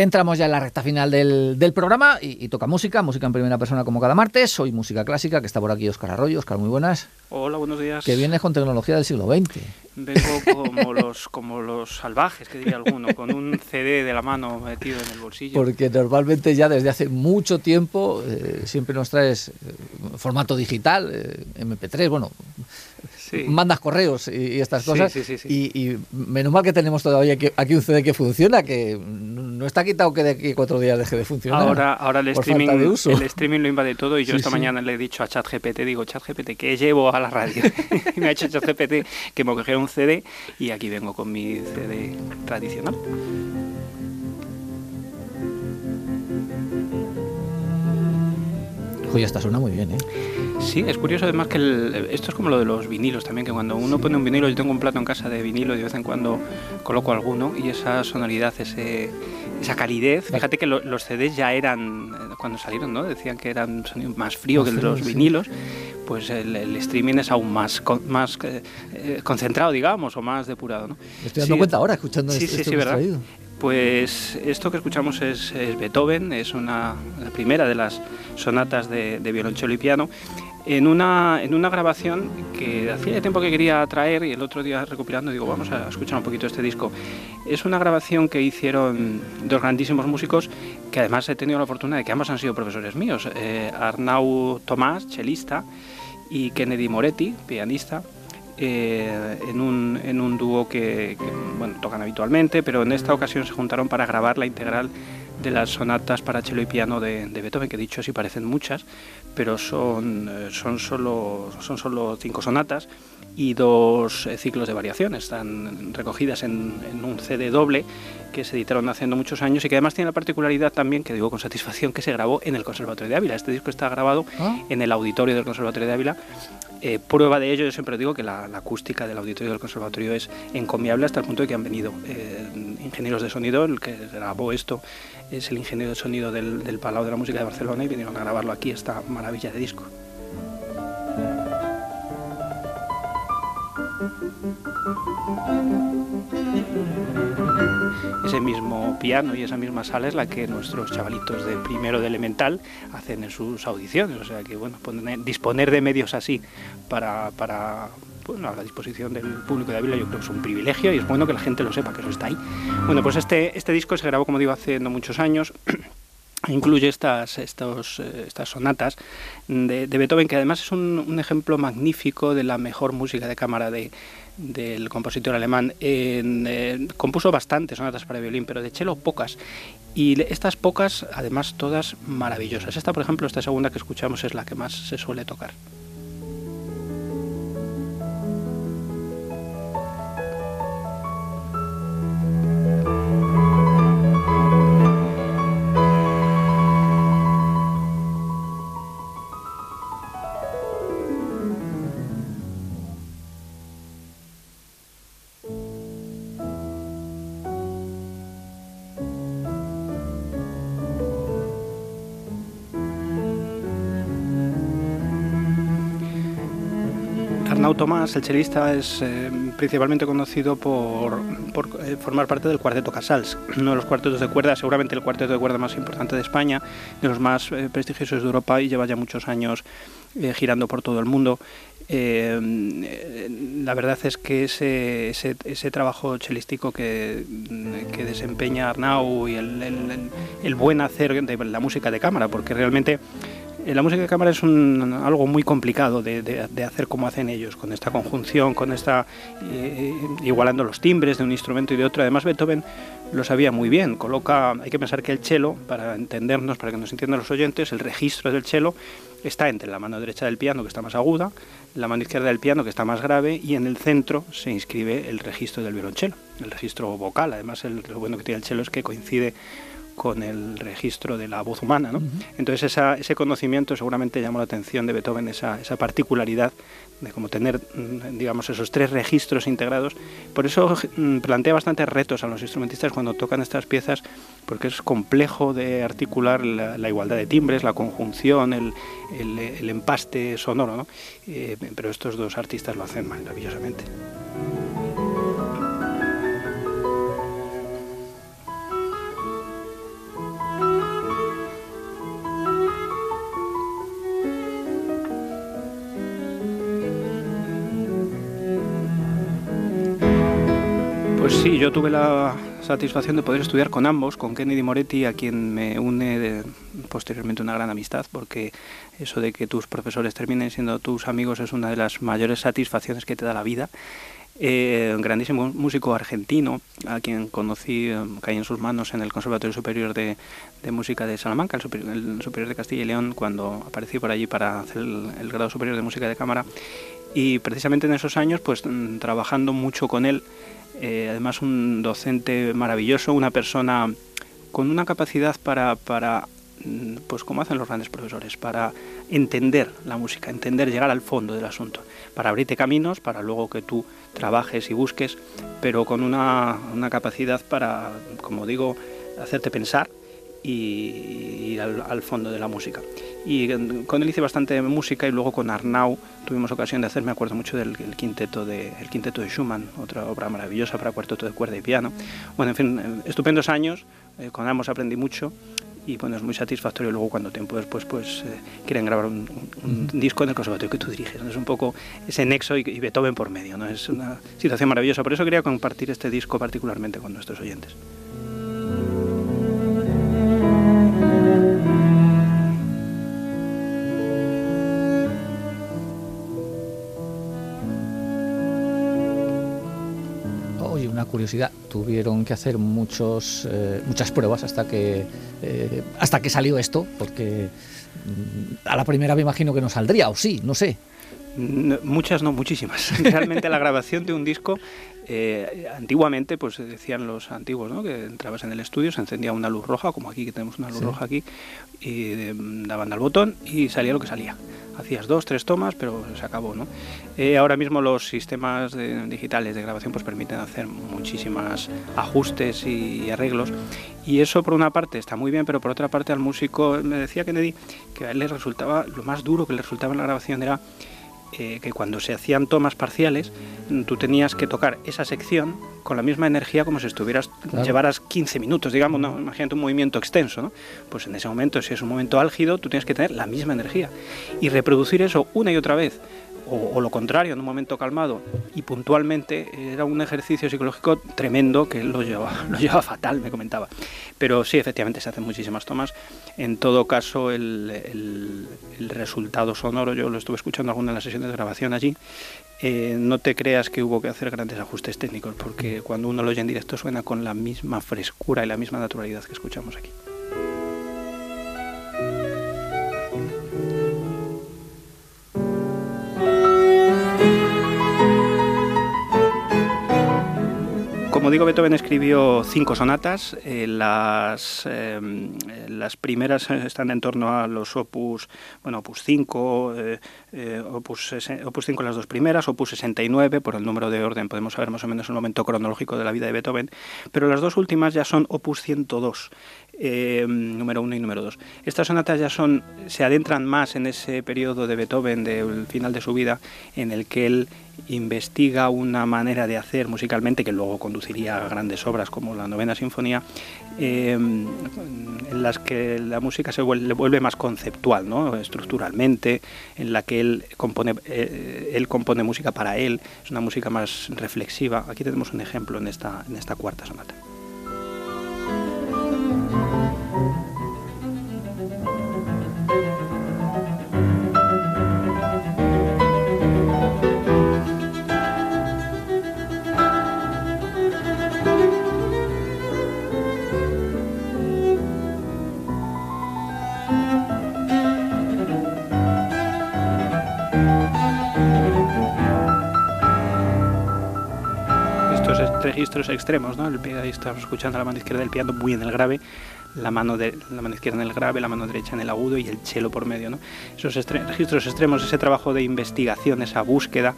Entramos ya en la recta final del, del programa y, y, toca música, música en primera persona como cada martes. Soy música clásica, que está por aquí Oscar Arroyo. Oscar, muy buenas. Hola, buenos días. Que vienes con tecnología del siglo XX. Vengo como los, como los salvajes, que diría alguno, con un CD de la mano metido en el bolsillo. Porque normalmente ya desde hace mucho tiempo eh, siempre nos traes eh, formato digital, eh, MP3, bueno, sí. mandas correos y, y estas cosas. Sí, sí, y, y, menos mal que tenemos todavía aquí, aquí, un CD que funciona, que no está quitado que de aquí cuatro días deje de funcionar. Ahora, ahora el, streaming, el streaming lo invade todo y yo esta mañana le he dicho a ChatGPT, digo, ChatGPT, ¿qué llevo a la radio? y me ha hecho ChatGPT que me cogiera un CD y aquí vengo con mi CD tradicional. Oye, esta suena muy bien, ¿eh? Sí, es curioso además que el, esto es como lo de los vinilos también, que cuando uno pone un vinilo, yo tengo un plato en casa de vinilo y de vez en cuando coloco alguno y esa sonoridad, ese, esa calidez, fíjate que lo, los CDs ya eran, cuando salieron, ¿no? Decían que eran sonido más frío que el de los vinilos, pues el, el streaming es aún más, más eh, concentrado, digamos, o más depurado, ¿no? Me estoy dando sí, cuenta ahora escuchando sí, esto, sí, esto sí, que ¿verdad? traído. Pues esto que escuchamos es, es, Beethoven, es una, la primera de las sonatas de, de violonchelo y piano, en una, en una grabación que hacía tiempo que quería traer y el otro día recopilando digo, vamos a escuchar un poquito este disco. Es una grabación que hicieron dos grandísimos músicos que además he tenido la fortuna de que ambos han sido profesores míos, eh, Arnau Tomás, chelista, y Kennedy Moretti, pianista. Eh, en, un, en un dúo que, tocan habitualmente, pero en esta ocasión se juntaron para grabar la integral de las sonatas para cello y piano de, de Beethoven, que dicho así parecen muchas, pero son, eh, son, solo, son solo cinco sonatas y dos eh, ciclos de variaciones. Están recogidas en, en, un CD doble que se editaron hace muchos años y que además tiene la particularidad también, que digo con satisfacción, que se grabó en el Conservatorio de Ávila. Este disco está grabado ¿Ah? en el auditorio del Conservatorio de Ávila. Eh, prueba de ello, yo siempre digo que la, acústica del auditorio del conservatorio es encomiable hasta el punto de que han venido eh, ingenieros de sonido, el que grabó esto es el ingeniero de sonido del, del Palau de la Música de Barcelona y vinieron a grabarlo aquí, esta maravilla de disco. Ese mismo piano y esa misma sala es la que nuestros chavalitos de primero de elemental hacen en sus audiciones. O sea que, bueno, poner, disponer de medios así para, la disposición del público de Ávila yo creo que es un privilegio y es bueno que la gente lo sepa, que eso está ahí. Bueno, pues este, este disco se grabó, como digo, hace no muchos años. incluye estas, estas sonatas de, Beethoven, que además es un, ejemplo magnífico de la mejor música de cámara de, del compositor alemán. Eh, compuso bastantes sonatas para violín, pero de cello pocas. Y estas pocas, además, todas maravillosas. Esta, por ejemplo, esta segunda que escuchamos es la que más se suele tocar. Arnau Tomás, el chelista, es eh, principalmente conocido por, por eh, formar parte del Cuarteto Casals, uno de los cuartetos de cuerda, seguramente el cuarteto de cuerda más importante de España, de los más eh, prestigiosos de Europa y lleva ya muchos años girando por todo el mundo. la verdad es que ese, ese, trabajo chelístico que, que, desempeña Arnau y el, el buen hacer de la música de cámara, porque realmente la música de cámara es un, algo muy complicado de, hacer como hacen ellos, con esta conjunción, con esta eh, igualando los timbres de un instrumento y de otro. Además Beethoven lo sabía muy bien. Coloca, hay que pensar que el cello, para entendernos, para que nos entiendan los oyentes, el registro del cello está entre la mano derecha del piano, que está más aguda, la mano izquierda del piano, que está más grave, y en el centro se inscribe el registro del violonchelo, el registro vocal. Además, lo bueno que tiene el cello es que coincide con el registro de la voz humana. ¿no? Uh -huh. Entonces esa, ese conocimiento seguramente llamó la atención de Beethoven, esa, esa particularidad de como tener, digamos, esos tres registros integrados. Por eso plantea bastantes retos a los instrumentistas cuando tocan estas piezas, porque es complejo de articular la, la igualdad de timbres, la conjunción, el, el, el empaste sonoro, ¿no? Eh, pero estos dos artistas lo hacen maravillosamente. Yo tuve la satisfacción de poder estudiar con ambos, con Kennedy Moretti, a quien me une posteriormente una gran amistad, porque eso de que tus profesores terminen siendo tus amigos es una de las mayores satisfacciones que te da la vida. Eh, grandísimo músico argentino, a quien conocí, eh, caí en sus manos en el Conservatorio Superior de, Música de Salamanca, el superior, de Castilla y León, cuando aparecí por allí para hacer el, grado superior de música de cámara. Y precisamente en esos años, pues mm, trabajando mucho con él, eh, además un docente maravilloso, una persona con una capacidad para, mm, pues como hacen los grandes profesores, para entender la música, entender, llegar al fondo del asunto, para abrirte caminos, para luego que tú trabajes y busques, pero con una, una capacidad para, como digo, hacerte pensar y ir al, fondo de la música. Y con él hice bastante música y luego con Arnau tuvimos ocasión de hacer, me acuerdo mucho del quinteto, de, el quinteto de Schumann, otra obra maravillosa para cuarteto de cuerda y piano. Bueno, en fin, estupendos años, eh, con ambos aprendí mucho y bueno, es muy satisfactorio luego cuando tiempo después pues eh, quieren grabar un, disco en el conservatorio que tú diriges, es un poco ese nexo y, y Beethoven por medio, ¿no? es una situación maravillosa, por eso quería compartir este disco particularmente con nuestros oyentes. Tuvieron que hacer muchos, eh, muchas pruebas hasta que, eh, hasta que salió esto, porque mm, a la primera me imagino que no saldría, o sí, no sé. Muchas no, muchísimas. Realmente la grabación de un disco, eh, antiguamente, pues decían los antiguos, ¿no? que entrabas en el estudio, se encendía una luz roja, como aquí que tenemos una luz roja aquí, y daban al botón y salía lo que salía hacías dos, tres tomas, pero se acabó, ¿no? Eh, ahora mismo los sistemas digitales de grabación pues permiten hacer muchísimas ajustes y, arreglos y eso por una parte está muy bien, pero por otra parte al músico me decía Kennedy que a él le resultaba lo más duro que le resultaba en la grabación era eh, que cuando se hacían tomas parciales, tú tenías que tocar esa sección con la misma energía como si estuvieras, llevaras 15 minutos, digamos, ¿no? imagínate un movimiento extenso, ¿no? Pues en ese momento, si es un momento álgido, tú tienes que tener la misma energía y reproducir eso una y otra vez o, lo contrario, en un momento calmado y puntualmente, era un ejercicio psicológico tremendo que lo llevaba, lo llevaba fatal, me comentaba. Pero sí, efectivamente se hacen muchísimas tomas. En todo caso, el, el, resultado sonoro, yo lo estuve escuchando alguna de las sesiones de grabación allí, eh, no te creas que hubo que hacer grandes ajustes técnicos, porque cuando uno lo oye en directo suena con la misma frescura y la misma naturalidad que escuchamos aquí. Como digo, Beethoven escribió cinco sonatas. Eh, las, em, las primeras están en torno a los opus, bueno, opus 5, eh, eh, opus, opus 5 las dos primeras, opus 69, por el número de orden podemos saber más o menos el momento cronológico de la vida de Beethoven, pero las dos últimas ya son opus 102. Eh, número uno y número dos. Estas sonatas ya son, se adentran más en ese periodo de Beethoven, del final de su vida, en el que él investiga una manera de hacer musicalmente que luego conduciría a grandes obras como la novena sinfonía, eh, en las que la música se vuelve, más conceptual, ¿no? estructuralmente, en la que él compone, eh, él compone música para él, es una música más reflexiva. Aquí tenemos un ejemplo en esta cuarta sonata. Registros extremos, ¿no? El, ahí estamos escuchando la mano izquierda del piano muy en el grave, la mano, de, la mano izquierda en el grave, la mano derecha en el agudo y el chelo por medio, ¿no? Esos registros extremos, ese trabajo de investigación, esa búsqueda,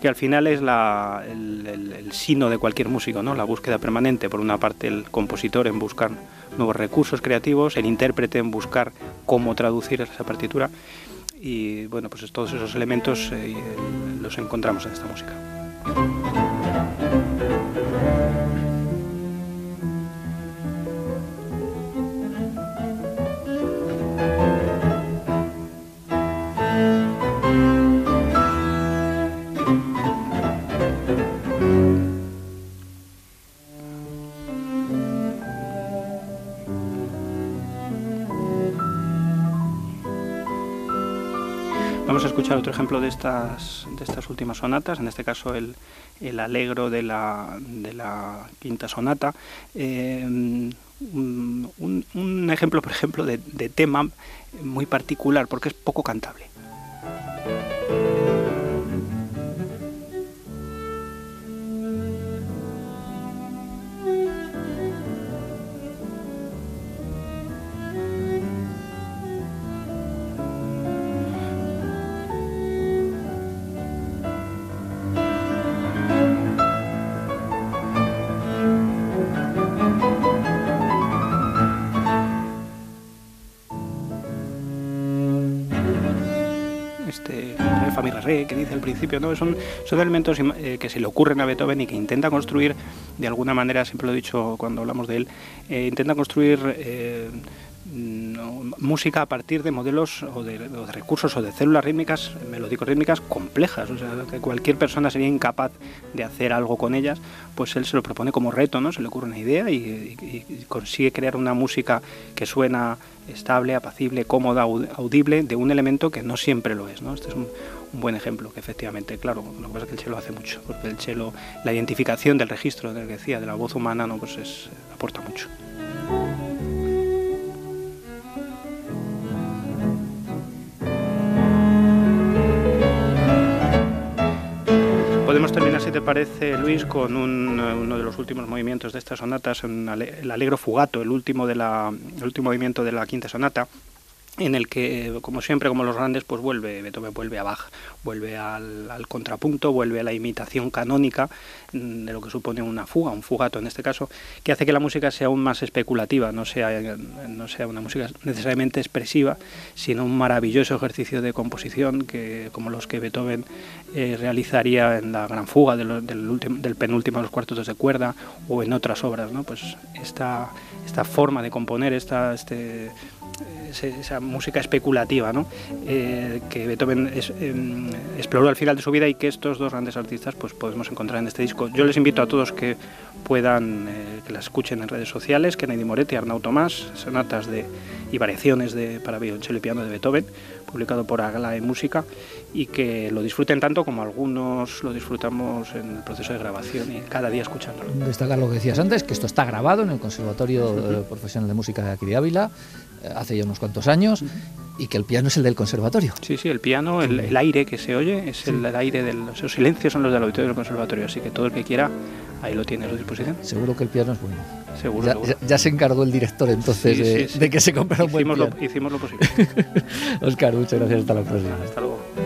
que al final es la, el, el, sino de cualquier músico, ¿no? La búsqueda permanente, por una parte el compositor en buscar nuevos recursos creativos, el intérprete en buscar cómo traducir esa partitura y bueno, pues todos esos elementos eh, los encontramos en esta música. Escuchar otro ejemplo de estas, de estas últimas sonatas, en este caso el, el alegro de la, de la quinta sonata. Eh, un, un, ejemplo, por ejemplo, de, de tema muy particular, porque es poco cantable. Que dice al principio, ¿no? Son, son elementos eh, que se le ocurren a Beethoven y que intenta construir, de alguna manera, siempre lo he dicho cuando hablamos de él, eh, intenta construir eh, música a partir de modelos o de, recursos o de células rítmicas, melódico-rítmicas complejas, o sea, que cualquier persona sería incapaz de hacer algo con ellas, pues él se lo propone como reto, ¿no? Se le ocurre una idea y, consigue crear una música que suena estable, apacible, cómoda, audible, de un elemento que no siempre lo es, ¿no? Este es un, buen ejemplo, que efectivamente, claro, lo que pasa es que el chelo hace mucho, porque el chelo, la identificación del registro, del que decía, de la voz humana, ¿no? Pues es, aporta mucho. Te parece, Luis, con uno de los últimos movimientos de esta sonata, el Alegro Fugato, el último, de la, el último movimiento de la quinta sonata en el que, como siempre, como los grandes, pues vuelve, Beethoven vuelve a Bach, vuelve al, contrapunto, vuelve a la imitación canónica mm, de lo que supone una fuga, un fugato en este caso, que hace que la música sea aún más especulativa, no sea, no sea una música necesariamente expresiva, sino un maravilloso ejercicio de composición que, como los que Beethoven eh, realizaría en la gran fuga del, penúltimo de los cuartos de cuerda o en otras obras, ¿no? Pues esta, esta forma de componer, esta, este esa música especulativa ¿no? Eh, que Beethoven em, exploró al final de su vida y que estos dos grandes artistas pues podemos encontrar en este disco. Yo les invito a todos que puedan, eh, que la escuchen en redes sociales, Kennedy Moretti, Arnau Tomás, sonatas de, y variaciones de, para violonchelo y piano de Beethoven, publicado por Agla en Música, y que lo disfruten tanto como algunos lo disfrutamos en el proceso de grabación y cada día escuchándolo. Destacar lo que decías antes, que esto está grabado en el Conservatorio Profesional de Música de aquí Ávila, eh, hace ya unos cuantos años y que el piano es el del conservatorio. Sí, sí, el piano, el, aire que se oye es el, aire de los silencios son los del auditorio del conservatorio, así que todo el que quiera ahí lo tiene a su disposición. Seguro que el piano es bueno. Seguro. Ya, se encargó el director entonces de, que se comprara un buen piano. Lo, hicimos lo posible. Oscar, muchas gracias. Hasta la próxima. Hasta luego.